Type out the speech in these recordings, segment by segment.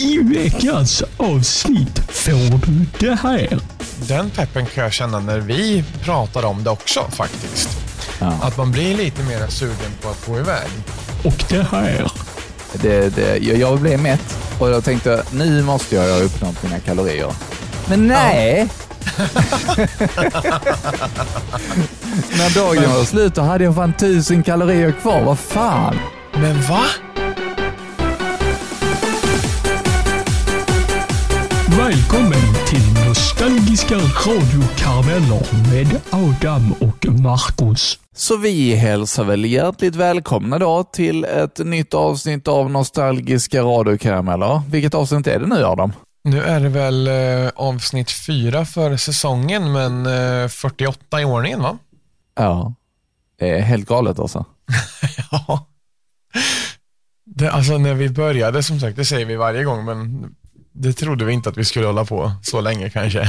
I veckans avsnitt får du det här. Den peppen kan jag känna när vi pratar om det också faktiskt. Ja. Att man blir lite mer sugen på att gå iväg. Och det här. Det, det, jag, jag blev mätt och jag tänkte nu måste jag ha uppnått mina kalorier. Men nej! När dagen var slut då hade jag fan tusen kalorier kvar. Vad fan? Men va? Välkommen till Nostalgiska radiokarameller med Adam och Marcus. Så vi hälsar väl hjärtligt välkomna då till ett nytt avsnitt av Nostalgiska radiokarameller. Vilket avsnitt är det nu Adam? Nu är det väl eh, avsnitt fyra för säsongen, men eh, 48 i ordningen va? Ja, det är helt galet alltså. Ja. Det, alltså när vi började, som sagt, det säger vi varje gång, men det trodde vi inte att vi skulle hålla på så länge kanske.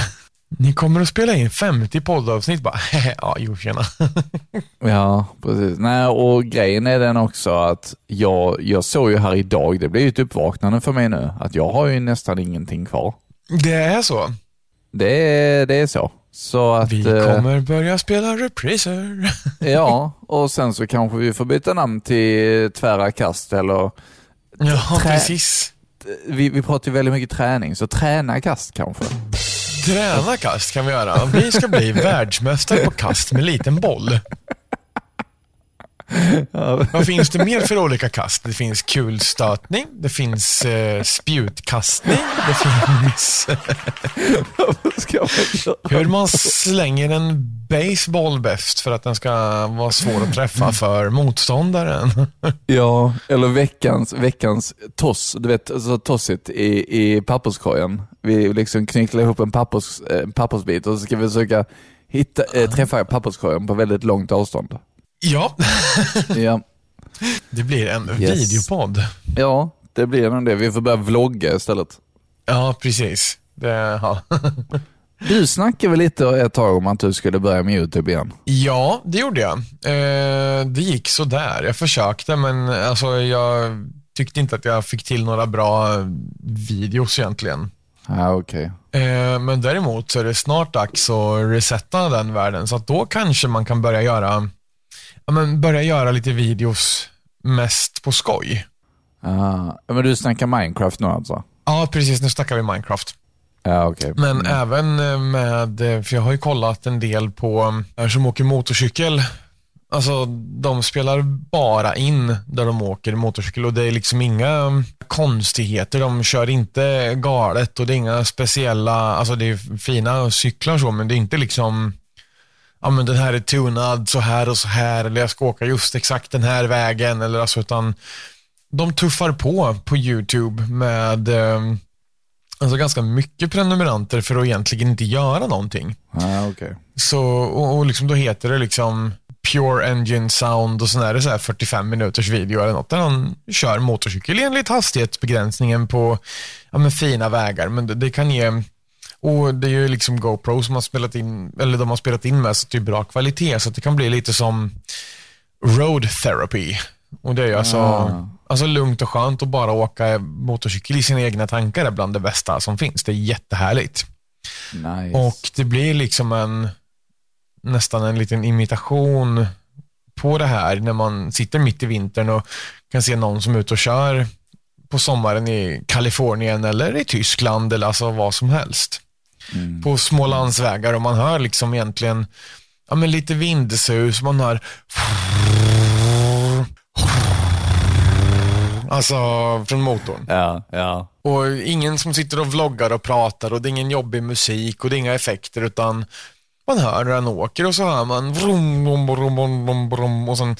Ni kommer att spela in 50 poddavsnitt bara, ja, jo tjena. Ja, precis. Nej, och grejen är den också att jag, jag såg ju här idag, det blev ju ett uppvaknande för mig nu, att jag har ju nästan ingenting kvar. Det är så. Det är, det är så. Så att, Vi eh, kommer börja spela repriser. ja, och sen så kanske vi får byta namn till Tvära kast eller Ja, Trä- precis. Eh, vi, vi pratar ju väldigt mycket träning, så träna kast kanske. Träna kast kan vi göra. Vi ska bli världsmästare på kast med liten boll. Vad finns det mer för olika kast? Det finns kulstötning, det finns eh, spjutkastning, det finns hur man slänger en baseball bäst för att den ska vara svår att träffa för motståndaren. Ja, eller veckans, veckans toss, du vet, alltså tosset i, i papperskorgen. Vi liksom knycklar ihop en pappers, eh, pappersbit och så ska vi försöka hitta, eh, träffa papperskorgen på väldigt långt avstånd. Ja, Ja, det blir en Yes. videopodd. ja det blir nog det. Vi får börja vlogga istället. Ja, precis. Det, ja. Du snackade väl lite ett tag om att du skulle börja med YouTube igen? Ja, det gjorde jag. Eh, det gick så där. Jag försökte, men alltså, jag tyckte inte att jag fick till några bra videos egentligen. Ja, okej. Eh, men däremot så är det snart dags att resetta den världen, så att då kanske man kan börja göra, ja, men börja göra lite videos mest på skoj. Ah, men du snackar Minecraft nu alltså? Ja, precis. Nu snackar vi Minecraft. Ja, okej. Men även eh, med, eh, för jag har ju kollat en del på er som åker motorcykel. Alltså de spelar bara in där de åker motorcykel och det är liksom inga mm, konstigheter. De kör inte galet och det är inga speciella, alltså det är fina cyklar så men det är inte liksom Ja men den här är tunad så här och så här eller jag ska åka just exakt den här vägen eller alltså utan de tuffar på på YouTube med eh, alltså ganska mycket prenumeranter för att egentligen inte göra någonting. Ja, okej. Så, och, och liksom då heter det liksom Pure Engine Sound och sen är det så här 45 minuters video eller något där han kör motorcykel enligt hastighetsbegränsningen på ja, men fina vägar. Men det, det kan ge, och det är ju liksom GoPro som har spelat in, eller de har spelat in med så det är bra kvalitet så det kan bli lite som road therapy. Och det är ju alltså, Ah. alltså lugnt och skönt att bara åka motorcykel i sina egna tankar är bland det bästa som finns. Det är jättehärligt. Nice. Och det blir liksom en nästan en liten imitation på det här när man sitter mitt i vintern och kan se någon som är ute och kör på sommaren i Kalifornien eller i Tyskland eller alltså vad som helst. Mm. På små landsvägar och man hör liksom egentligen ja, men lite vindsus, man hör alltså från motorn. Ja, ja. Och ingen som sitter och vloggar och pratar och det är ingen jobbig musik och det är inga effekter utan man hör hur han åker och så hör man vrum, vrum, vrum, vrum, vrum, och sen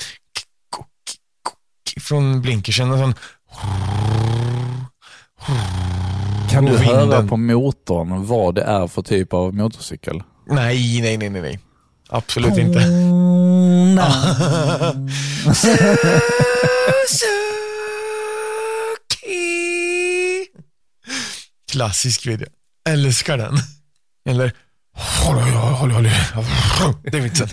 från blinkersen och sen Kan du höra på motorn vad det är för typ av motorcykel? nej, nej, nej, nej, nej. Absolut inte. Klassisk video. Älskar den. Eller håll, håll, håll, håll. Det är vitsen.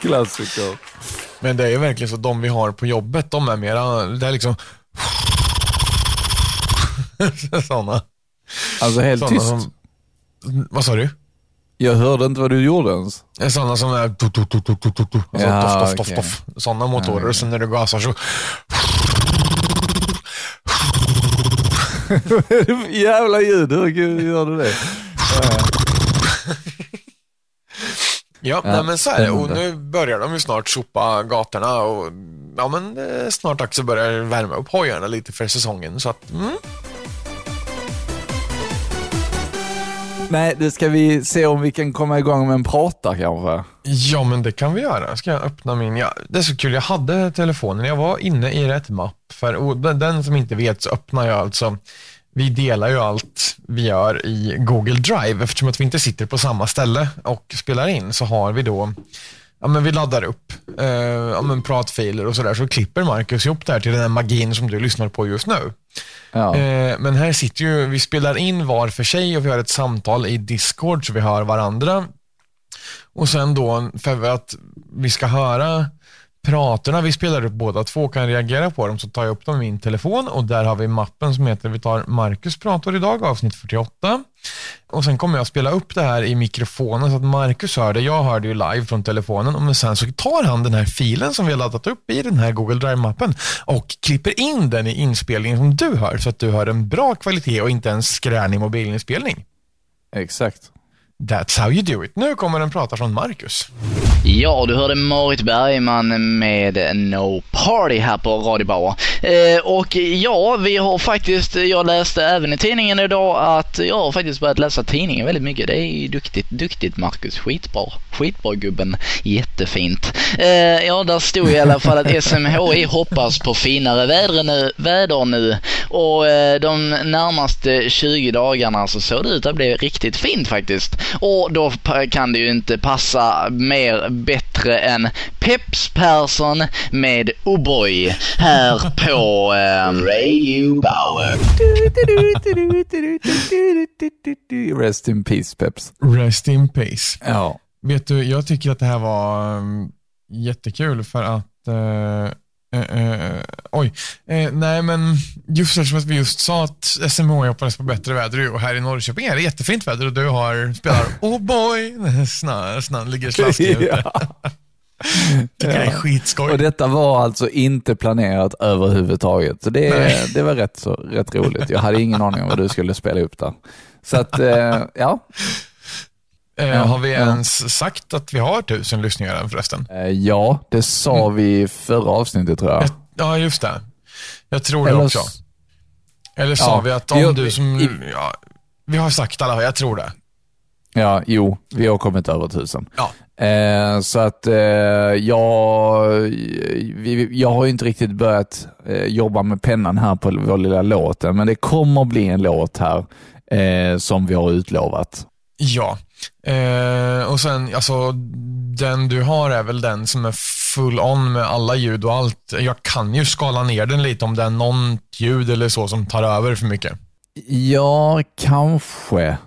Klassiker. Men det är verkligen så, de vi har på jobbet, de är mera, det är liksom Sådana. Alltså helt Såna tyst. som, vad sa du? Jag hörde inte vad du gjorde ens. Sådana som är tu, tu, tu, tu, tu, tu, tu. Alltså, Ja, doff, doff, doff, okej. doff. Sådana motorer. Och sen när du gasar så... Jävla ljud, hur gör du det? Ja, Ja, nej, men så är det. Och nu börjar de ju snart sopa gatorna och ja, men det är snart dags att börja värma upp hojarna lite för säsongen. Så att, mm. Nej, det ska vi se om vi kan komma igång med en prata kanske. Ja, men det kan vi göra. Ska jag öppna min... Ja, det är så kul, jag hade telefonen, jag var inne i rätt mapp. För den som inte vet så öppnar jag alltså, vi delar ju allt vi gör i Google Drive. Eftersom att vi inte sitter på samma ställe och spelar in så har vi då, ja men vi laddar upp eh, ja, men pratfiler och sådär. Så klipper Marcus ihop det här till den här magin som du lyssnar på just nu. Ja. Eh, men här sitter ju, vi spelar in var för sig och vi har ett samtal i Discord så vi hör varandra. Och sen då, för att vi ska höra praterna vi spelar upp båda två kan reagera på dem så tar jag upp dem i min telefon och där har vi mappen som heter vi tar Marcus prator idag, avsnitt 48. Och sen kommer jag spela upp det här i mikrofonen så att Marcus hör det. Jag hör det ju live från telefonen och men sen så tar han den här filen som vi har laddat upp i den här Google Drive-mappen och klipper in den i inspelningen som du hör så att du hör en bra kvalitet och inte en skränig mobilinspelning. Exakt. That's how you do it. Nu kommer en prata från Marcus. Ja, du hörde Marit Bergman med No Party här på Radio Bauer. Eh, och ja, vi har faktiskt, jag läste även i tidningen idag att jag har faktiskt börjat läsa tidningen väldigt mycket. Det är duktigt, duktigt Marcus. Skitbra. Skitbra gubben. Jättefint. Eh, ja, där stod i alla fall att SMHI hoppas på finare väder nu, väder nu. Och eh, de närmaste 20 dagarna så såg det ut att bli riktigt fint faktiskt. Och då kan det ju inte passa mer bättre än Peps Persson med O'boy här på eh, Radio Bauer. Rest in peace Peps. Rest in peace. Ja. Vet du, jag tycker att det här var um, jättekul för att eh, eh, oj, eh, nej men just eftersom att vi just sa att SMH hoppades på bättre väder och här i Norrköping är det jättefint väder och du har spelar Oh boy, snö, snön ligger slaskig ute. Det är skitskoj. Och detta var alltså inte planerat överhuvudtaget. Så det, Nej. det var rätt, så, rätt roligt. Jag hade ingen aning om vad du skulle spela upp där. Så att, eh, ja. Eh, har vi ens sagt att vi har tusen lyssningar än förresten? Eh, ja, det sa vi i förra avsnittet tror jag. Ja, just det. Jag tror det Eller också. s- Eller sa Ja, vi att om vi- du som... i- Ja, vi har sagt alla, jag tror det. Ja, jo, vi har kommit över tusen. Ja. Eh, så att eh, jag, vi, jag har ju inte riktigt börjat eh, jobba med pennan här på vår lilla låt, men det kommer bli en låt här eh, som vi har utlovat. Ja. Eh, och sen, alltså, den du har är väl den som är full on med alla ljud och allt. Jag kan ju skala ner den lite om det är någon ljud eller så som tar över för mycket. Ja, kanske.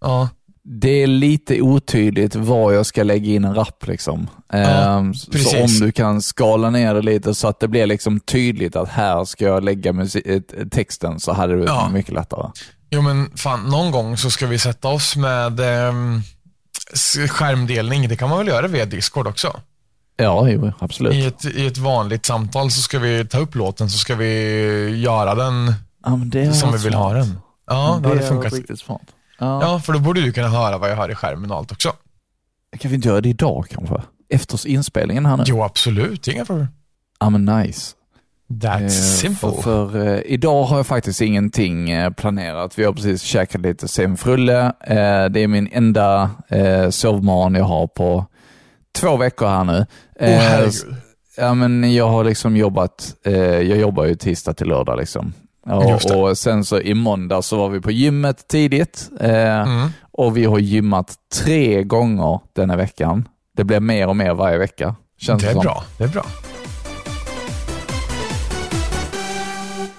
Ja, Det är lite otydligt var jag ska lägga in en rap. Liksom. Eh, så om du kan skala ner det lite så att det blir liksom tydligt att här ska jag lägga eh, texten så hade det Ja. varit mycket lättare. Jo men fan, någon gång så ska vi sätta oss med s- skärmdelning. Det kan man väl göra via Discord också? Ja, jo, absolut. I ett, I ett vanligt samtal så ska vi ta upp låten så ska vi göra den Ja, det har som vi vill ha smart. den. Ja, det hade har funkat. riktigt smart. Ja. Ja, för då borde du kunna höra vad jag hör i skärmen och allt också. Kan vi inte göra det idag kanske? Efter inspelningen här nu? Jo, absolut. Inga problem. Ja, men nice. That's Eh, simple. För, för eh, idag har jag faktiskt ingenting eh, planerat. Vi har precis käkat lite semfrulle. Eh, det är min enda eh, sovmorgon jag har på två veckor här nu. Herregud. Ja, men jag har liksom jobbat, jag jobbar ju tisdag till lördag liksom. Och, och sen så i måndag så var vi på gymmet tidigt eh, Mm. och vi har gymmat tre gånger denna veckan. Det blir mer och mer varje vecka. Känns Det är som. bra. Det är bra.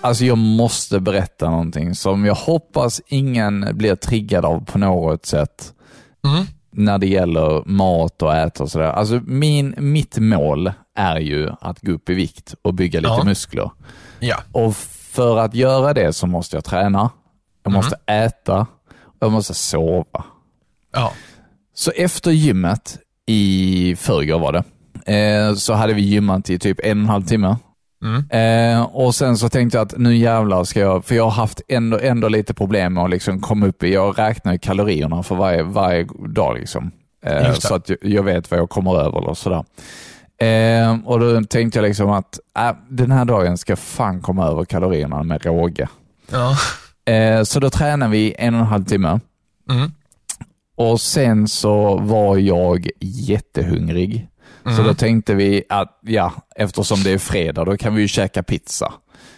Alltså jag måste berätta någonting som jag hoppas ingen blir triggad av på något sätt Mm. när det gäller mat och äta och sådär. Alltså min, mitt mål är ju att gå upp i vikt och bygga lite Ja. muskler. Ja. Och för att göra det så måste jag träna, jag måste äta och jag måste sova. Ja. Så efter gymmet i förrgår var det, eh, så hade vi gymmat i typ en och en halv timme. Eh, och sen så tänkte jag att nu jävlar ska jag, för jag har haft ändå, ändå lite problem med att liksom komma upp i, jag räknar ju kalorierna för varje, varje dag. Liksom. Eh, så att jag, vet vad jag kommer över och sådär. Eh, och då tänkte jag liksom att äh, den här dagen ska fan komma över kalorierna med råge. Ja. Eh, så då tränade vi en och en halv timme. Mm. Och sen så var jag jättehungrig. Så då tänkte vi att ja, eftersom det är fredag, då kan vi ju käka pizza.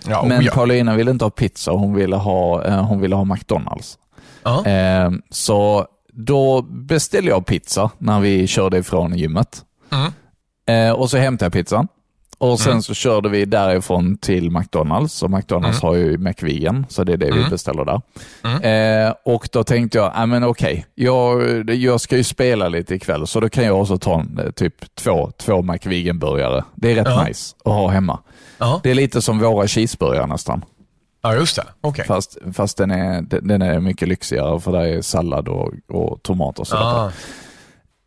Ja, oh Men ja. Paulina ville inte ha pizza, hon ville ha, eh, hon ville ha McDonalds. Ja. Eh, så då beställde jag pizza när vi körde ifrån gymmet. Mm. Eh, och så hämtade jag pizzan. Och sen så körde vi därifrån till McDonalds. Och McDonalds har ju McVegan, så det är det vi beställer där. Eh, och då tänkte jag, ah, men okej, jag, jag ska ju spela lite ikväll, så då kan jag också ta en, eh, typ två, två McVegan-burgare. Det är rätt Ja. nice att ha hemma. Ja. Det är lite som våra cheeseburgare nästan. ja, just det. Okej. Fast, fast den, är, den den är mycket lyxigare för det är sallad och, och tomat och sådär. Ah.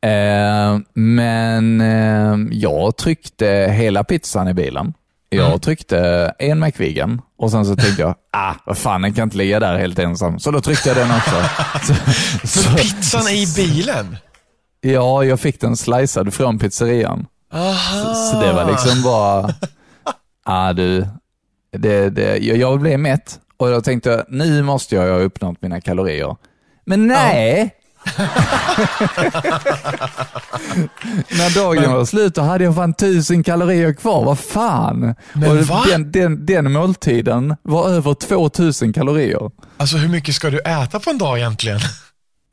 Eh, men eh, jag tryckte hela pizzan i bilen. Jag Mm. tryckte en McVegan och sen så tänkte jag, ah, vad fan, den kan inte ligga där helt ensam. Så då tryckte jag den också. så, så, Pizzan är i bilen? ja, jag fick den slicead från pizzerian. Aha. Så det var liksom bara, ah du, det, det, jag, jag blev mätt och jag tänkte, nu måste jag ha uppnått mina kalorier. Men nej! När dagen var slut då hade jag fan tusen kalorier kvar, vad fan? Men och va? Den, den, den måltiden var över 2000 kalorier. Alltså hur mycket ska du äta på en dag egentligen?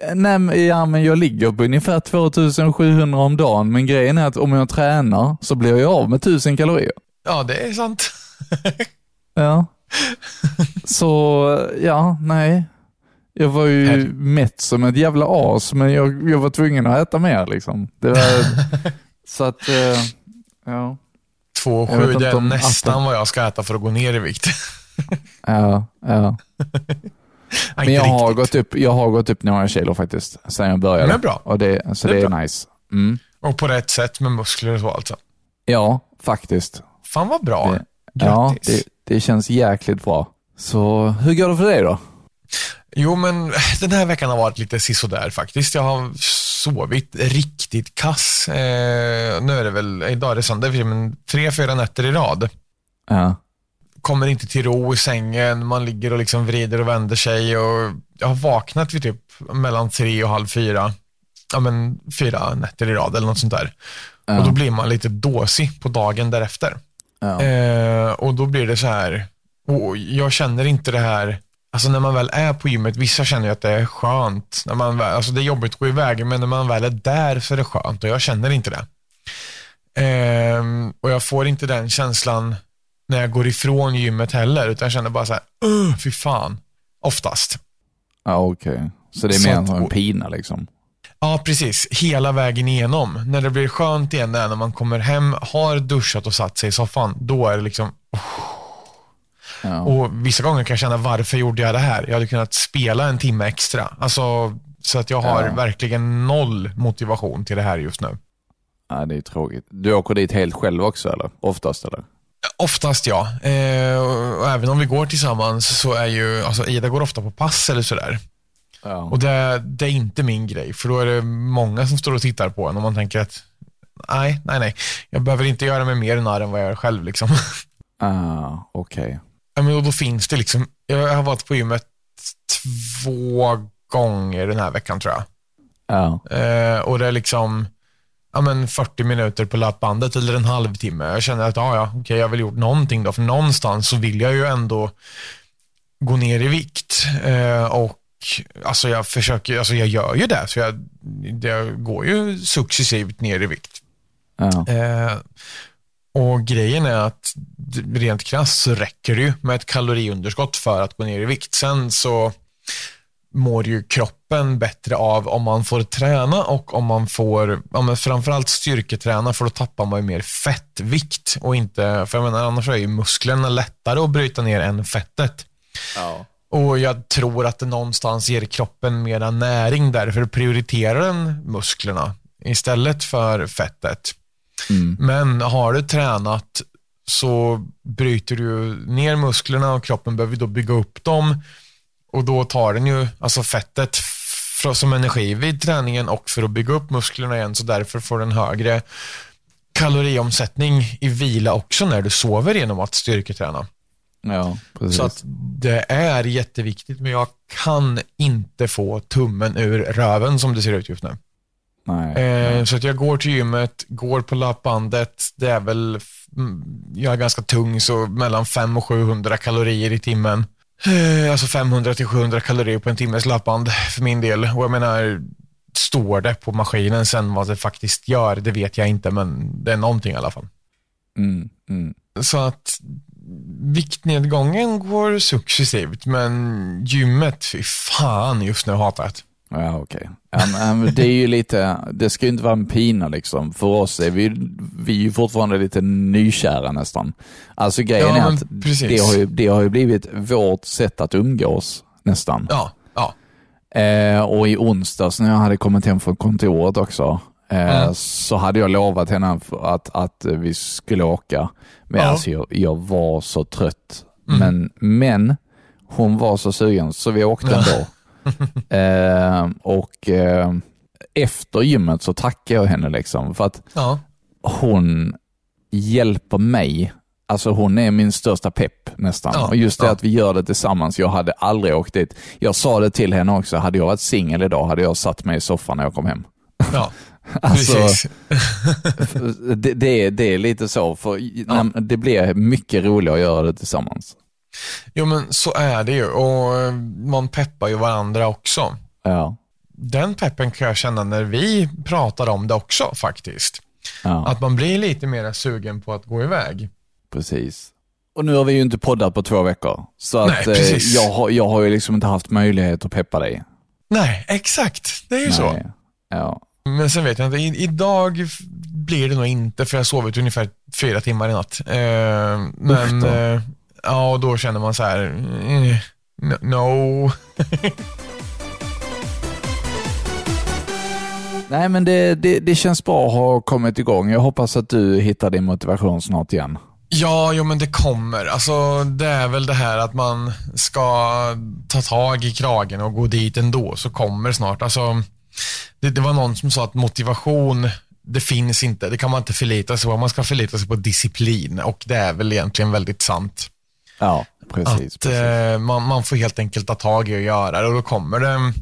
Eh, Nej, men- ja, men jag ligger på ungefär 2700 om dagen, men grejen är att om jag tränar så blir jag av med 1000 kalorier. Ja, det är sant. Ja. Så, ja, nej. Jag var ju Herre. mätt som ett jävla as, men jag, jag var tvungen att äta mer. Liksom. Var, så att, eh, ja. Jag vet 2,7 inte det är nästan vad jag ska äta för att gå ner i vikt. ja, ja. Men jag har, gått upp, jag har gått upp några kilo faktiskt, sen jag började. Det är bra. Och det, så Det det är bra. nice. Mm. Och på rätt sätt med muskler och så alltså. Ja, faktiskt. Fan vad bra. Det, ja, Grattis. det, det känns jäkligt bra. Så hur går det för dig då? Jo, men den här veckan har varit lite sisådär faktiskt. Jag har sovit riktigt kass. Eh, nu är det väl, idag är det söndag, men tre, fyra nätter i rad. Ja, Kommer inte till ro i sängen, man ligger och liksom vrider och vänder sig och jag har vaknat vid typ mellan tre och halv fyra. Ja, men fyra nätter i rad eller något sånt där. Ja. Och då blir man lite dåsig på dagen därefter. ja. Eh, och då blir det så här, och jag känner inte det här, alltså när man väl är på gymmet, vissa känner ju att det är skönt. När man väl, alltså det är jobbigt att gå iväg, men när man väl är där så är det skönt och jag känner inte det. Ehm, och jag får inte den känslan när jag går ifrån gymmet heller, utan jag känner bara så här, "Ugh, fy fan. Oftast. ja okej. Så det är mer att- som en pina liksom? Ja, precis. Hela vägen igenom. När det blir skönt igen, det är när man kommer hem, har duschat och satt sig i soffan. Då är det liksom, Ja. Och vissa gånger kan jag känna, varför gjorde jag det här? Jag hade kunnat spela en timme extra. Alltså, så att jag har Ja. verkligen noll motivation till det här just nu. ja, det är tråkigt. Du åker dit helt själv också eller? Oftast eller? Oftast ja. Eh, och även om vi går tillsammans så är ju, alltså Ida går ofta på pass eller sådär. Ja. Och det, det är inte min grej, för då är det många som står och tittar på en och man tänker att nej, nej, nej. Jag behöver inte göra mig mer narr än vad jag gör själv. Liksom. Ah, okej. Ja, men och då finns det liksom, jag har varit på gymmet två gånger den här veckan tror jag. Ja. Eh, och det är liksom ja, men 40 minuter på löpbandet eller en halvtimme. Jag känner att ja, ja, okej, jag har väl gjort någonting då. För någonstans så vill jag ju ändå gå ner i vikt. Eh, och alltså jag försöker, alltså jag gör ju det. Så jag, det går ju successivt ner i vikt. Ja. Eh, och grejen är att rent krasst så räcker det ju med ett kaloriunderskott för att gå ner i vikt. Sen så mår ju kroppen bättre av om man får träna och om man får, ja, men framförallt styrketräna för då tappar man ju mer fettvikt och inte, för jag menar annars är ju musklerna lättare att bryta ner än fettet. Ja. Och jag tror att det någonstans ger kroppen mera näring, därför prioriterar den musklerna istället för fettet. Mm. Men har du tränat så bryter du ner musklerna och kroppen behöver då bygga upp dem och då tar den ju alltså fettet som energi vid träningen och för att bygga upp musklerna igen så därför får den högre kaloriomsättning i vila också när du sover genom att styrketräna. Ja, precis. Så att det är jätteviktigt men jag kan inte få tummen ur röven som det ser ut just nu. Eh, så att jag går till gymmet, går på löpbandet. Det är väl, mm, jag är ganska tung så mellan 500 och 700 kalorier i timmen. Eh, alltså 500 till 700 kalorier på en timmes löpband för min del. Och jag menar, står det på maskinen sen vad det faktiskt gör, det vet jag inte men det är någonting i alla fall. Mm, mm. Så att viktnedgången går successivt men gymmet, fy fan just nu hatar jag det. Ja, okej. Men det är ju lite, det ska ju inte vara en pina liksom. För oss är vi, vi är ju fortfarande lite nykära nästan. Alltså grejen Ja, är att det har, ju, det har ju blivit vårt sätt att umgås nästan. Ja, ja. Eh, och i onsdags när jag hade kommit hem från kontoret också, eh, Mm. så hade jag lovat henne att, att vi skulle åka. Men Ja. alltså jag, jag var så trött. Mm. Men, men hon var så sugen så vi åkte ändå. eh, och eh, efter gymmet så tackar jag henne liksom för att ja. hon hjälper mig. Alltså hon är min största pepp nästan. Ja, och just det ja. att vi gör det tillsammans. Jag hade aldrig åkt dit. Jag sa det till henne också. Hade jag varit singel idag hade jag satt mig i soffan när jag kom hem. ja. Alltså, det, det, är, det är lite så. För Det blir mycket roligare att göra det tillsammans. Jo men så är det ju och eh, man peppar ju varandra också. Ja, Den peppen kan jag känna när vi pratar om det också faktiskt. ja Att man blir lite mer sugen på att gå iväg. precis. Och nu har vi ju inte poddat på två veckor. Så att Nej, eh, precis. jag, har, jag har ju liksom inte haft möjlighet att peppa dig. Nej, exakt. Det är ju så. Nej. Ja. Men sen vet jag inte, I, idag blir det nog inte för jag har sovit ungefär fyra timmar i natt. Eh, men eh, ja, och då känner man så här, eh, no- no. Nej, men det, det, det känns bra att ha kommit igång. Jag hoppas att du hittar din motivation snart igen. Ja, jo men det kommer. Alltså, det är väl det här att man ska ta tag i kragen och gå dit ändå, så kommer snart. Alltså, det, det var någon som sa att motivation, det finns inte. Det kan man inte förlita sig på. Man ska förlita sig på disciplin och det är väl egentligen väldigt sant. Ja, precis. att precis. eh, man, man får helt enkelt ta tag i och göra det och då kommer det,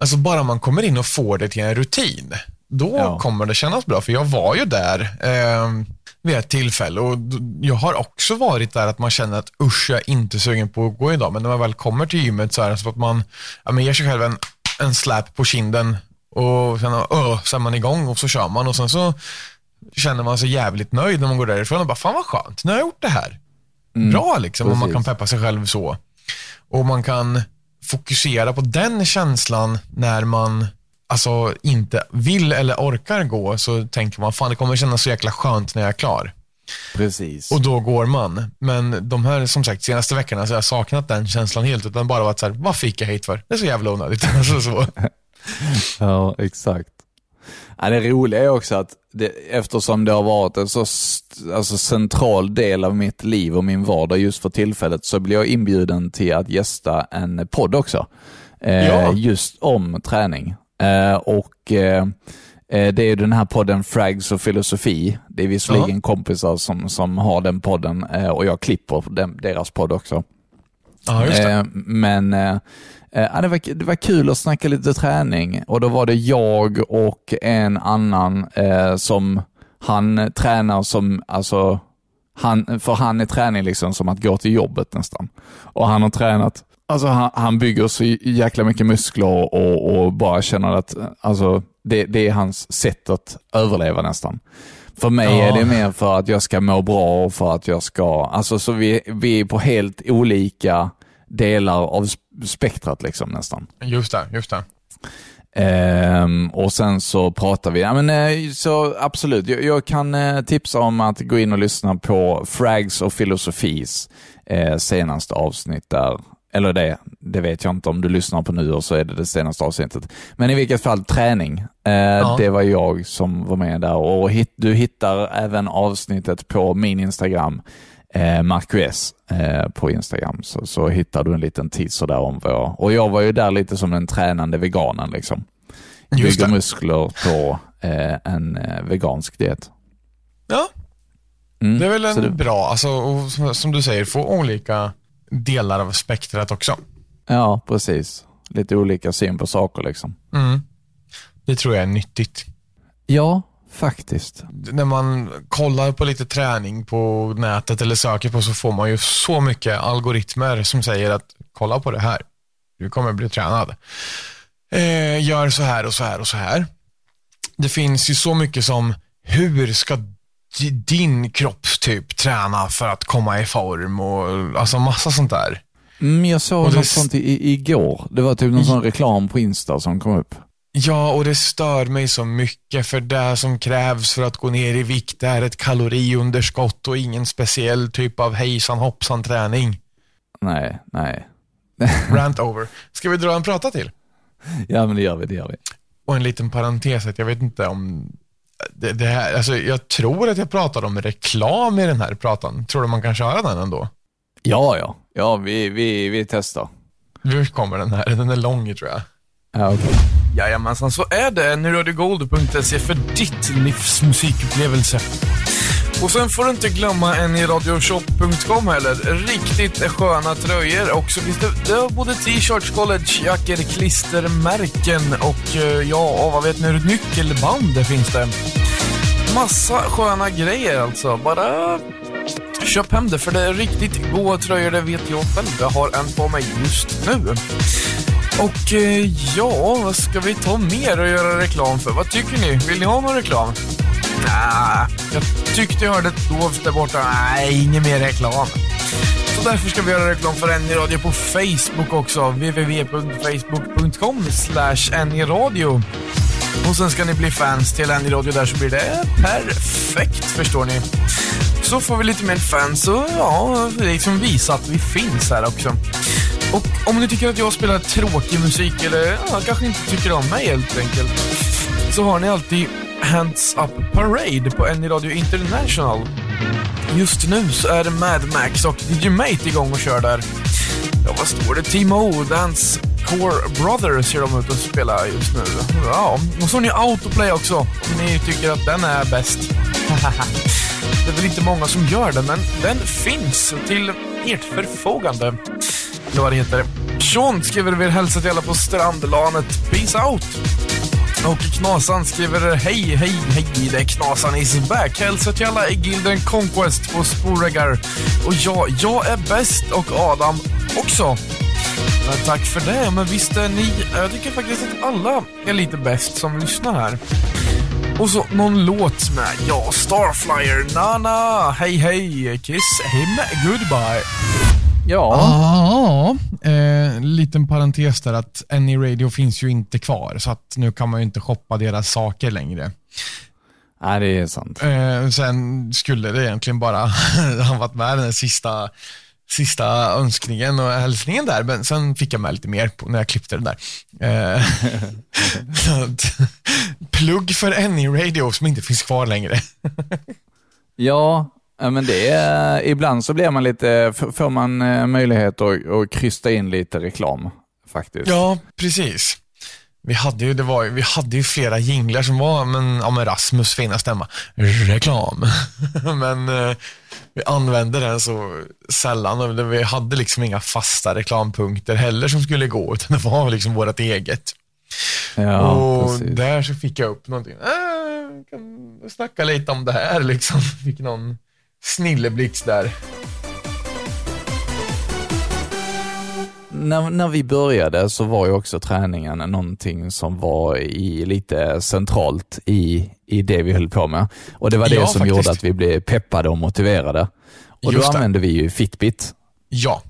alltså bara man kommer in och får det till en rutin, då Ja. kommer det kännas bra. För jag var ju där eh, vid ett tillfälle och jag har också varit där att man känner att usch, jag är inte sugen på att gå idag. Men när man väl kommer till gymmet så är det så att man ja, men ger sig själv en, en slap på kinden och sen, uh, så är man igång och så kör man och sen så känner man sig jävligt nöjd när man går därifrån och bara, fan vad skönt, nu har jag gjort det här bra liksom om man kan peppa sig själv så. Och man kan fokusera på den känslan när man alltså inte vill eller orkar gå så tänker man fan det kommer kännas så jäkla skönt när jag är klar. precis. Och då går man. Men de här som sagt senaste veckorna så har jag saknat den känslan helt utan bara varit så här, vad fick jag hit för? Det är så jävla onödigt. Alltså, så. Ja, exakt. Ja, det roliga är också att det, eftersom det har varit en så alltså, central del av mitt liv och min vardag just för tillfället så blir jag inbjuden till att gästa en podd också. Eh, Ja. Just om träning. Eh, och eh, eh, Det är den här podden Frags och filosofi. Det är visserligen kompisar som, som har den podden eh, och jag klipper den, deras podd också. Ja, just det. Eh, men eh, eh, ja, det, var, det var kul att snacka lite träning och då var det jag och en annan eh, som han tränar som, alltså, han, för han är träning liksom som att gå till jobbet nästan. Och han har tränat, alltså han, han bygger så jäkla mycket muskler och, och bara känner att alltså, det, det är hans sätt att överleva nästan. För mig Ja. är det mer för att jag ska må bra och för att jag ska, alltså så vi, vi är på helt olika delar av sp- spektrat liksom nästan. Just det, just det. Ehm, och sen så pratar vi, ja, men, eh, så absolut, jag, jag kan eh, tipsa om att gå in och lyssna på Frags och Filosofis eh, senaste avsnitt där. Eller det, det vet jag inte om du lyssnar på nu och så är det det senaste avsnittet. Men i vilket fall träning. Eh, Det var jag som var med där och hit, du hittar även avsnittet på min Instagram, eh, Marquez eh, på Instagram. Så, så hittar du en liten teaser där om vad jag... Och jag var ju där lite som den tränande veganen liksom. Bygger muskler på eh, en eh, vegansk diet. Ja, Mm, det är väl en det- bra, alltså, och som, som du säger, få olika delar av spektrat också. Ja, precis. Lite olika syn på saker liksom. Mm. Det tror jag är nyttigt. Ja, faktiskt. När man kollar på lite träning på nätet eller söker på så får man ju så mycket algoritmer som säger att kolla på det här. Du kommer bli tränad. Eh, gör så här och så här och så här. Det finns ju så mycket som hur ska din kroppstyp träna för att komma i form och alltså massa sånt där. Mm, jag såg Och något sånt i, igår. Det var typ någon sån reklam på Insta som kom upp. Ja, och det stör mig så mycket för det som krävs för att gå ner i vikt är ett kaloriunderskott och ingen speciell typ av hejsan hoppsan träning. Nej, nej. Rant over. Ska vi dra en prata till? Ja, men det gör vi. Det gör vi. Och en liten parentes, att jag vet inte om det, det här, alltså jag tror att jag pratade om reklam i den här pratan. Tror du man kan köra den ändå? Ja, ja. Ja, vi, vi, vi testar. Hur kommer den här? Den är lång tror jag. Ja, okej. Jajamensan, så är det nuradiogold.se för ditt livs musikupplevelse. Och sen får du inte glömma en i radioshop.com heller. Riktigt sköna tröjor och så finns det, det både t-shirts, collegejackor, klistermärken och eh, ja, vad vet ni, nyckelband det finns det. Massa sköna grejer alltså. Bara köp hem det för det är riktigt goda tröjor, det vet jag själv. Jag har en på mig just nu. Och eh, ja, vad ska vi ta mer och göra reklam för? Vad tycker ni? Vill ni ha någon reklam? Nej, jag tyckte jag hörde ett dovt där borta. Nej, ingen mer reklam. Så därför ska vi göra reklam för NJ Radio på Facebook också. www.facebook.com slash Radio. Och sen ska ni bli fans till NJ Radio där så blir det perfekt, förstår ni. Så får vi lite mer fans och ja, liksom visa att vi finns här också. Och om ni tycker att jag spelar tråkig musik eller ja, kanske inte tycker om mig helt enkelt, så har ni alltid Hands Up Parade på NI Radio International. Just nu så är det Mad Max och DJ Mate igång och kör där. Ja, vad står det? Team O, Dance Core Brothers ser de ut att spela just nu. Ja, och så har ni Autoplay också, om ni tycker att den är bäst. det är väl inte många som gör det, men den finns till ert förfogande. Eller vad det heter. Sean skriver vill hälsa till alla på strandlanet. Peace out! Och Knasan skriver hej, hej, hej, det är Knasan is back. Hälsa till alla i Gilden Conquest på Sporegar. Och ja, jag är bäst och Adam också. Men tack för det, men visst är ni... Jag tycker faktiskt att alla är lite bäst som lyssnar här. Och så någon låt med, ja, Starflyer, Nana, hej hej, kiss him goodbye. Ja, Ja, eh, liten parentes där att Any Radio finns ju inte kvar, så att nu kan man ju inte shoppa deras saker längre. Nej, det är sant. Eh, sen skulle det egentligen bara ha varit med den sista, sista önskningen och hälsningen där, men sen fick jag med lite mer på, när jag klippte den där. Eh, att, plugg för Any Radio som inte finns kvar längre. Ja, ja, men det är, ibland så blir man lite, får man eh, möjlighet att, att krysta in lite reklam faktiskt. Ja, precis. Vi hade ju, det var, vi hade ju flera jinglar som var men, ja, men Rasmus fina stämma. Reklam. men eh, vi använde den så sällan och vi hade liksom inga fasta reklampunkter heller som skulle gå utan det var liksom vårt eget. ja och precis. där så fick jag upp någonting. Äh, kan snacka lite om det här liksom. Fick någon snilleblixt där. När, när vi började så var ju också träningen någonting som var i, lite centralt i, i det vi höll på med. Och det var det Ja, som faktiskt. gjorde att vi blev peppade och motiverade. Och då Just det. använde vi ju Fitbit. Ja,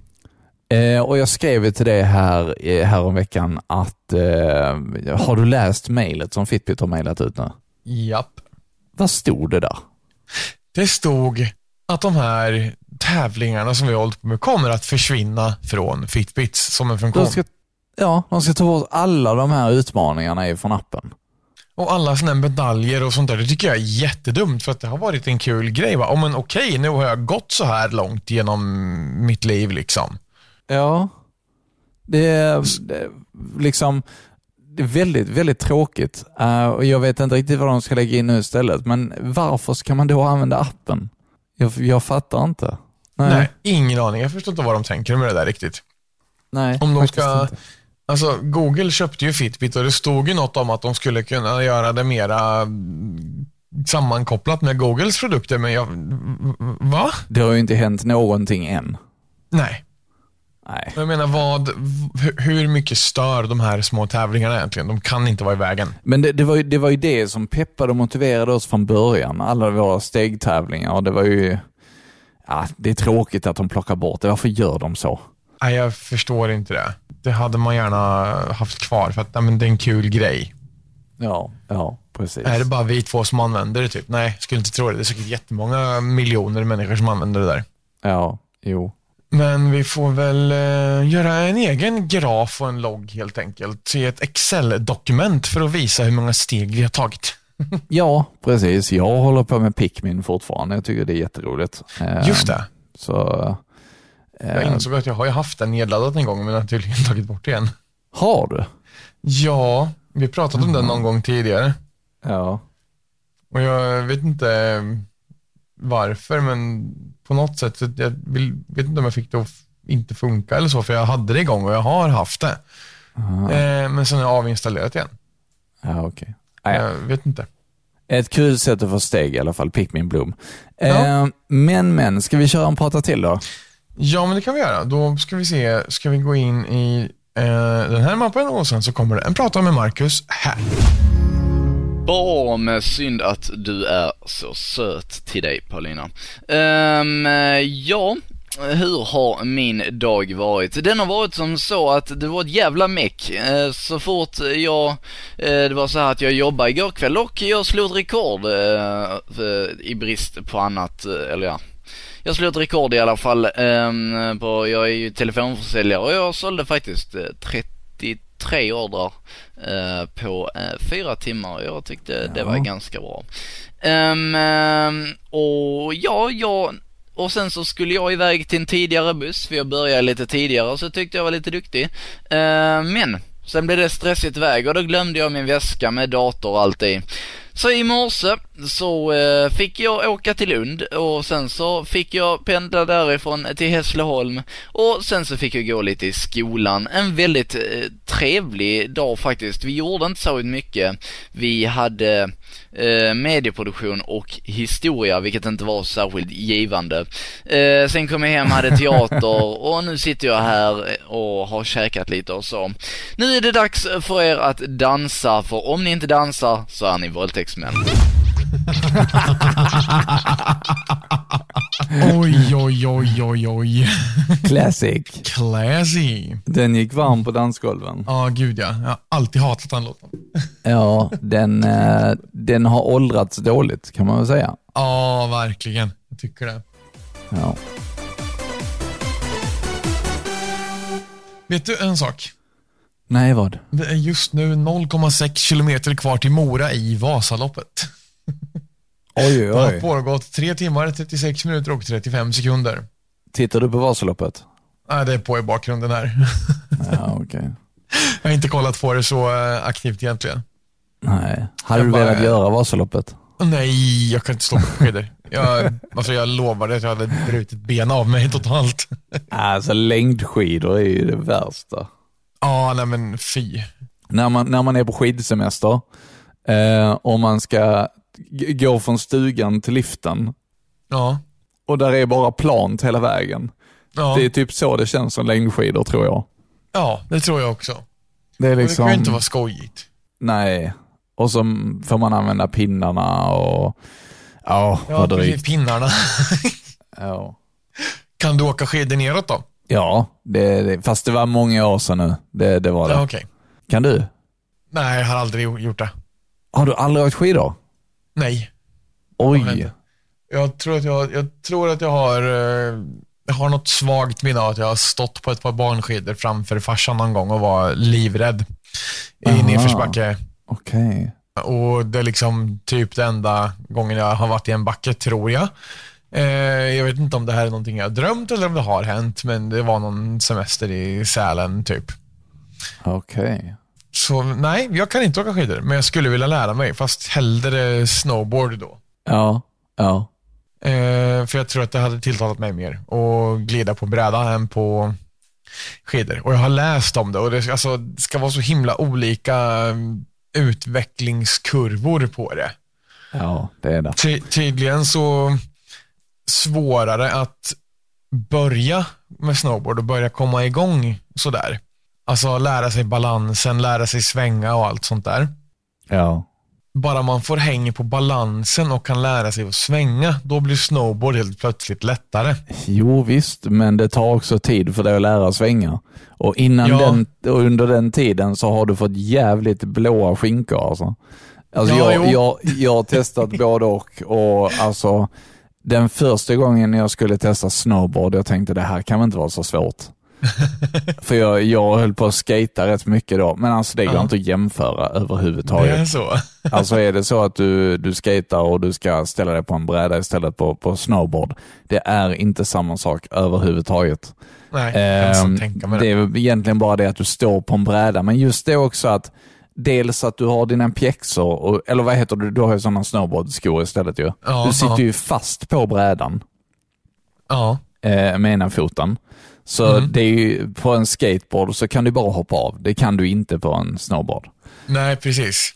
Eh, och jag skrev ju till dig här, eh, här om veckan att eh, har du läst mejlet som Fitbit har mejlat ut nu? Japp. Vad stod det där? Det stod att de här tävlingarna som vi har hållit på med kommer att försvinna från Fitbits som en funktion. De ska, ja, de ska ta bort alla de här utmaningarna från appen. Och alla sådana medaljer och sånt där, det tycker jag är jättedumt för att det har varit en kul grej. Va? Oh, men okej, nu har jag gått så här långt genom mitt liv liksom. Ja, det är, det liksom det är väldigt, väldigt tråkigt. Uh, och Jag vet inte riktigt vad de ska lägga in nu istället, men varför ska man då använda appen? Jag, jag fattar inte. Nej. Nej. ingen aning. Jag förstår inte vad de tänker med det där riktigt. Nej, Om de ska... Inte. Alltså, Google köpte ju Fitbit och det stod ju något om att de skulle kunna göra det mera mm, sammankopplat med Googles produkter, men jag... Va? Det har ju inte hänt någonting än. Nej. Nej. Jag menar, vad, hur mycket stör de här små tävlingarna egentligen? De kan inte vara i vägen. Men det, det, var, ju, det var ju det som peppade och motiverade oss från början. Alla våra stegtävlingar. Och det var ju... Ja, det är tråkigt att de plockar bort det. Varför gör de så? Nej, jag förstår inte det. Det hade man gärna haft kvar för att nej, men det är en kul grej. Ja, ja, precis. Är det bara vi två som använder det? Typ? Nej, skulle inte tro det. Det är säkert jättemånga miljoner människor som använder det där. Ja, jo. Men vi får väl eh, göra en egen graf och en logg helt enkelt i ett Excel-dokument för att visa hur många steg vi har tagit. ja, precis. Jag håller på med Pikmin fortfarande. Jag tycker det är jätteroligt. Just det. Så, eh, jag insåg att jag har ju haft den nedladdat en gång men jag har tydligen tagit bort igen. Har du? Ja, vi pratade mm. om den någon gång tidigare. Ja. Och jag vet inte varför, men på något sätt, jag vill, vet inte om jag fick det att inte funka eller så, för jag hade det igång och jag har haft det. Eh, men sen har jag avinstallerat igen. Ja, okej. Okay. Jag vet inte. Ett kul sätt att få steg i alla fall, Pikmin Bloom. Ja. Eh, men, men, ska vi köra en prata till då? Ja, men det kan vi göra. Då ska vi se, ska vi gå in i eh, den här mappen och sen så kommer det en prata med Marcus här. Bra eh, synd att du är så söt till dig Paulina. Um, ja, hur har min dag varit? Den har varit som så att det var ett jävla meck. Eh, så fort jag, det var så här att jag jobbade igår kväll och jag slog ett rekord i brist på annat, eller ja, jag slog ett rekord i alla fall ehm, på, jag är ju telefonförsäljare och jag sålde faktiskt 30 33 ordrar Eh, på uh, fyra timmar. Jag tyckte ja. det var ganska bra. Um, och ja, jag och sen så skulle jag iväg till en tidigare buss, för jag började lite tidigare, så tyckte jag var lite duktig. Uh, men sen blev det stressigt väg och då glömde jag min väska med dator och allt i. Så i morse så eh, fick jag åka till Lund och sen så fick jag pendla därifrån till Hässleholm och sen så fick jag gå lite i skolan. En väldigt eh, trevlig dag faktiskt. Vi gjorde inte så mycket. Vi hade eh, medieproduktion och historia, vilket inte var särskilt givande. Eh, sen kom jag hem, hade teater och nu sitter jag här och har käkat lite och så. Nu är det dags för er att dansa, för om ni inte dansar så är ni våldtäktsmän. Oj, oj, oj, oj, oj. Classic. Classy. Den gick varm på dansgolven. Ja, oh, gud ja. Jag har alltid hatat den låten. ja, den, eh, den har åldrats dåligt kan man väl säga. Ja, verkligen. Jag tycker det. Ja. Vet du en sak? Nej, vad? Det är just nu 0,6 kilometer kvar till Mora i Vasaloppet. Oj, oj. Det har pågått 3 timmar, 36 minuter och 35 sekunder. Tittar du på Vasaloppet? Nej, det är på i bakgrunden här. Ja, okay. Jag har inte kollat på det så eh, aktivt egentligen. Nej. Hade jag du bara... velat göra Vasaloppet? Nej, jag kan inte stå på skidor. Jag, alltså jag lovade att jag hade brutit ben av mig totalt. Alltså längdskidor är ju det värsta. Ja, nej men fy. När man, när man är på skidsemester eh, och man ska gå från stugan till liften. Ja. Och där är bara plant hela vägen. Ja. Det är typ så det känns som längdskidor tror jag. Ja, det tror jag också. Det, är liksom... det kan ju inte vara skojigt. Nej, och så får man använda pinnarna och ja, ja vad drygt. pinnarna. ja. Kan du åka skidor neråt då? Ja, det, det, fast det var många år sedan nu. Det, det var det. Ja, Okej. Kan du? Nej, jag har aldrig gjort det. Har du aldrig åkt skidor? Nej. Oj. Jag tror att jag, jag, tror att jag har, eh, jag har något svagt minne av att jag har stått på ett par barnskidor framför farsan någon gång och var livrädd i nedförsbacke. Okej. Och det är liksom typ det enda gången jag har varit i en backe, tror jag. Eh, jag vet inte om det här är någonting jag har drömt eller om det har hänt, men det var någon semester i Sälen typ. Okej. Så nej, jag kan inte åka skidor, men jag skulle vilja lära mig, fast hellre snowboard då. Ja. Ja. Eh, för jag tror att det hade tilltalat mig mer att glida på bräda än på skidor. Och jag har läst om det och det, alltså, ska vara så himla olika mm, utvecklingskurvor på det. Ja, det är det. Ty tydligen så svårare att börja med snowboard och börja komma igång sådär. Alltså lära sig balansen, lära sig svänga och allt sånt där. Ja. Bara man får häng på balansen och kan lära sig att svänga, då blir snowboard helt plötsligt lättare. Jo visst, men det tar också tid för dig att lära svänga. Och, innan Ja. den, och under den tiden så har du fått jävligt blåa skinkor. Alltså. Alltså Ja, jag, jag, jag har testat både och. och alltså, den första gången jag skulle testa snowboard, jag tänkte det här kan väl inte vara så svårt. För jag, jag höll på att skata rätt mycket då, men alltså det går Ja. inte att jämföra Det överhuvudtaget. är så. Alltså är det så att du, du skater och du ska ställa dig på en bräda istället på, på snowboard, det är inte samma sak överhuvudtaget. Nej, jag Ehm, nästan tänka mig det det. är egentligen bara det att du står på en bräda, men just det också att dels att du har dina pjäxor, och, eller vad heter det, du har ju sådana snowboardskor istället ju. Ja, du sitter ja. ju fast på brädan Ja, eh, med ena foten. Så Mm. det är ju, på en skateboard så kan du bara hoppa av. Det kan du inte på en snowboard. nej precis.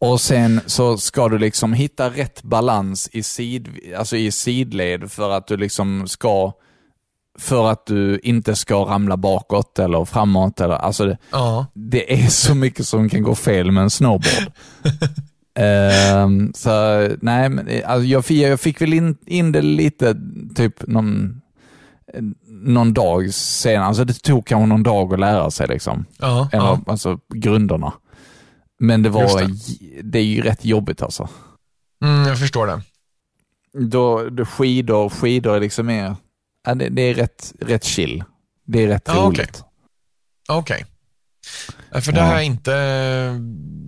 Och sen så ska du liksom hitta rätt balans i, sid, alltså i sidled för att du liksom ska för att du inte ska ramla bakåt eller framåt. Eller, alltså det, Ja, det är så mycket som kan gå fel med en snowboard. Ehm, så nej, men, alltså, jag, fick, jag fick väl in, in det lite typ någon, någon dag senare. Alltså, det tog kanske någon dag att lära sig. liksom. ja, Eller, ja. Alltså grunderna. Men det var, det. det är ju rätt jobbigt alltså. Mm, jag förstår det. Då, då skidor, skidor är liksom mer, ja, det, det är rätt, rätt chill. Det är rätt Ja, roligt. Okej. Nej, För det här är inte...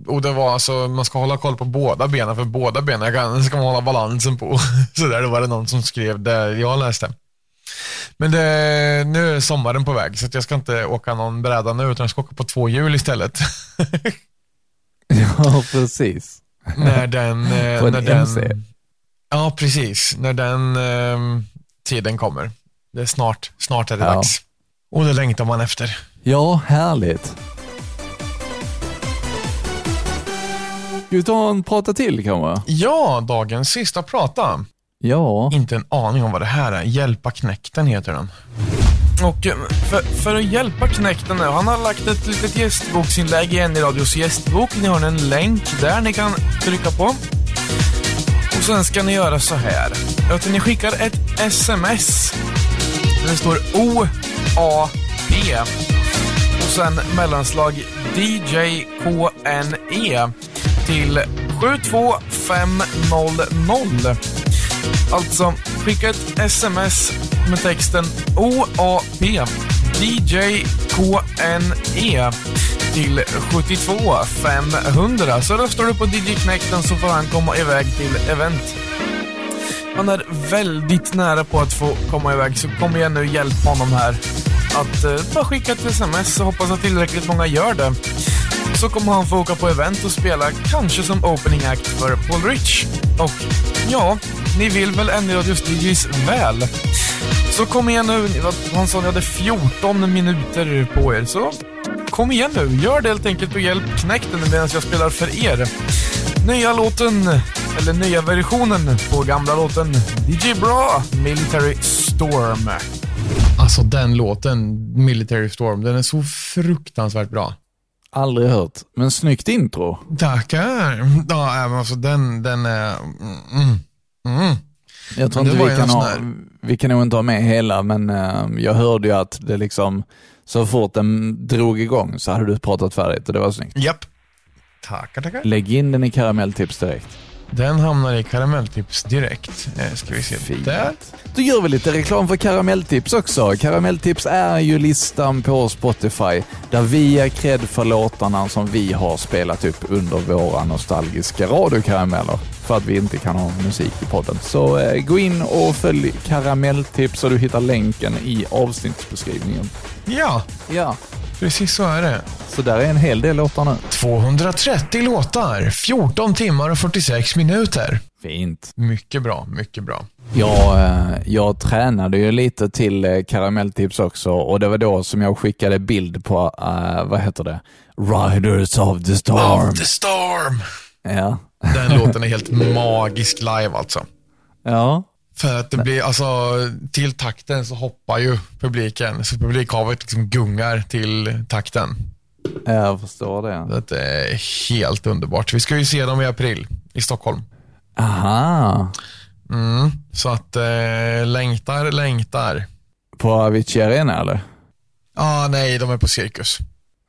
Och det var alltså, man ska hålla koll på båda benen, för båda benen ska man hålla balansen på. Så där var det någon som skrev det jag läste. Men det, nu är sommaren på väg, så jag ska inte åka någon bräda nu, utan jag ska åka på två hjul istället. Ja, precis. när den... eh, På en när den MC. Ja, precis. När den eh, tiden kommer. Det är snart, snart är det Ja. dags. Och det längtar man efter. Ja, härligt. Ska vi ta en prata till kanske? Ja, dagens sista prata. Ja. Inte en aning om vad det här är. Hjälpa knäkten heter den. Och eh, för, för att hjälpa knäkten nu, han har lagt ett litet gästboksinlägg i en i radios gästbok. Ni har en länk där ni kan trycka på. Och sen ska ni göra så här. Att ni skickar ett sms. Där det står O-A-B. Och sen mellanslag DJKNE till 72500. Alltså, skicka ett sms med texten OAP DJKNE till 72 500 så röstar du på DJ Knäkten så får han komma iväg till event. Han är väldigt nära på att få komma iväg så kom igen nu hjälp honom här. Att eh, bara skicka ett sms och hoppas att tillräckligt många gör det. Så kommer han få åka på event och spela, kanske som opening act för Paul Rich. Och ja, ni vill väl N-radios DJs väl? Så kom igen nu, han sa ni hade 14 minuter på er, så kom igen nu, gör det helt enkelt och hjälp knäkten medan jag spelar för er. Nya låten, eller nya versionen på gamla låten DJ Bra, Military Storm. Alltså den låten, Military Storm, den är så fruktansvärt bra. Aldrig hört. Men snyggt intro. Tackar. Ja, men alltså den, den är... Mm, mm. Jag tror inte vi kan, ha, vi kan nog inte ha med hela, men eh, jag hörde ju att det liksom, så fort den drog igång så hade du pratat färdigt och det var snyggt. Japp. Tackar, tackar. Lägg in den i karamelltips direkt. Den hamnar i karamelltips direkt. Eh, ska vi se. Fint. Där. Då gör vi lite reklam för Karamelltips också. Karamelltips är ju listan på Spotify där vi ger cred för låtarna som vi har spelat upp under våra nostalgiska radiokarameller för att vi inte kan ha musik i podden. Så eh, gå in och följ Karamelltips och du hittar länken i avsnittsbeskrivningen. Ja, Ja, precis så är det. så där är en hel del låtar nu. 230 låtar, 14 timmar och 46 minuter. Fint. Mycket bra, mycket bra. Jag, eh, jag tränade ju lite till eh, karamelltips också och det var då som jag skickade bild på, eh, vad heter det? Riders of the Storm. Of the storm. Ja. Den låten är helt magisk live alltså. Ja. För att det blir, alltså till takten så hoppar ju publiken. Så publikhavet liksom gungar till takten. Jag förstår det. Det är helt underbart. Vi ska ju se dem i april i Stockholm. Aha. Mm. Så att eh, längtar, längtar. På Avicii Arena eller? Ah, nej, de är på Cirkus.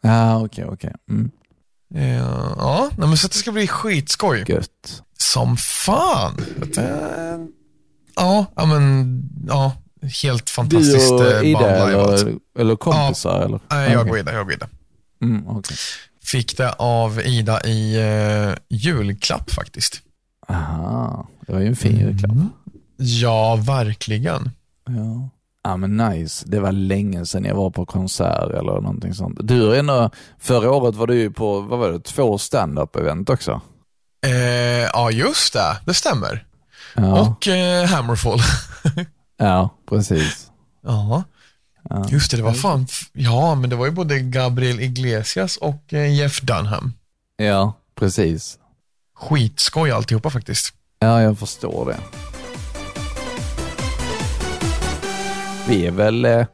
Ja, okej, okej. Mm. Ja, ja nej, men så att det ska bli skitskoj. Gött. Som fan. Att, eh, ja, ja, men ja, helt fantastiskt Du och eh, Ida alltså. eller, eller kompisar eller? Nej, jag Okej. och Ida, jag och Ida. Mm, okej. Fick det av Ida i eh, julklapp faktiskt. Aha, det var ju en fin julklapp. Ja, verkligen. Ja. Ja men nice. Det var länge sedan jag var på konsert eller någonting sånt. Du har ändå, förra året var du ju på, vad var det, två stand-up event också? Eh, ja, just det. Det stämmer. Ja, Och eh, Hammerfall. ja precis. ja. Ja. Just det, det var fan, ja, men det var ju både Gabriel Iglesias och eh, Jeff Dunham. Ja, precis. Skitskoj alltihopa faktiskt. Ja, jag förstår det. Vi är väl eh,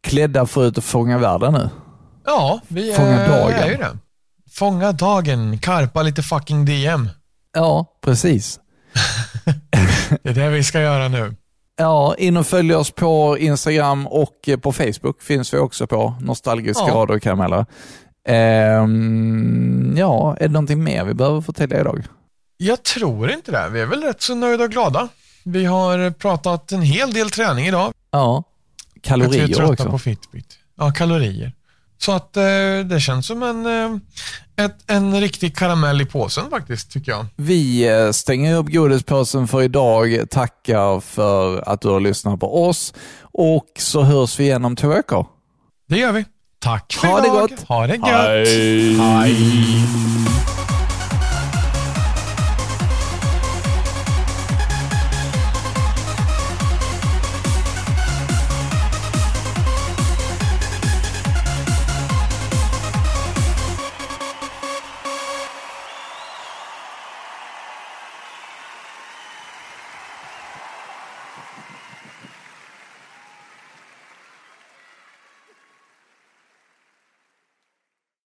klädda för och fånga världen nu. Ja, vi Fånga är, dagen. är ju det. Fånga dagen, karpa lite fucking DM. Ja, precis. Det är det vi ska göra nu. Ja, in och följ oss på Instagram och eh, på Facebook finns vi också på. Nostalgiska Ja. radiokarameller. Ehm, ja, är det någonting mer vi behöver förtälja idag? Jag tror inte det. Vi är väl rätt så nöjda och glada. Vi har pratat en hel del träning idag. Ja, Att vi är kalorier trötta också. på Fitbit. Ja, kalorier. Så att eh, det känns som en, eh, ett, en riktig karamell i påsen faktiskt, tycker jag. Vi eh, stänger upp godispåsen för idag, tackar för att du har lyssnat på oss och så hörs vi igen om två veckor. Det gör vi. Tack för Ha det idag. gott. Ha det gött. Hej.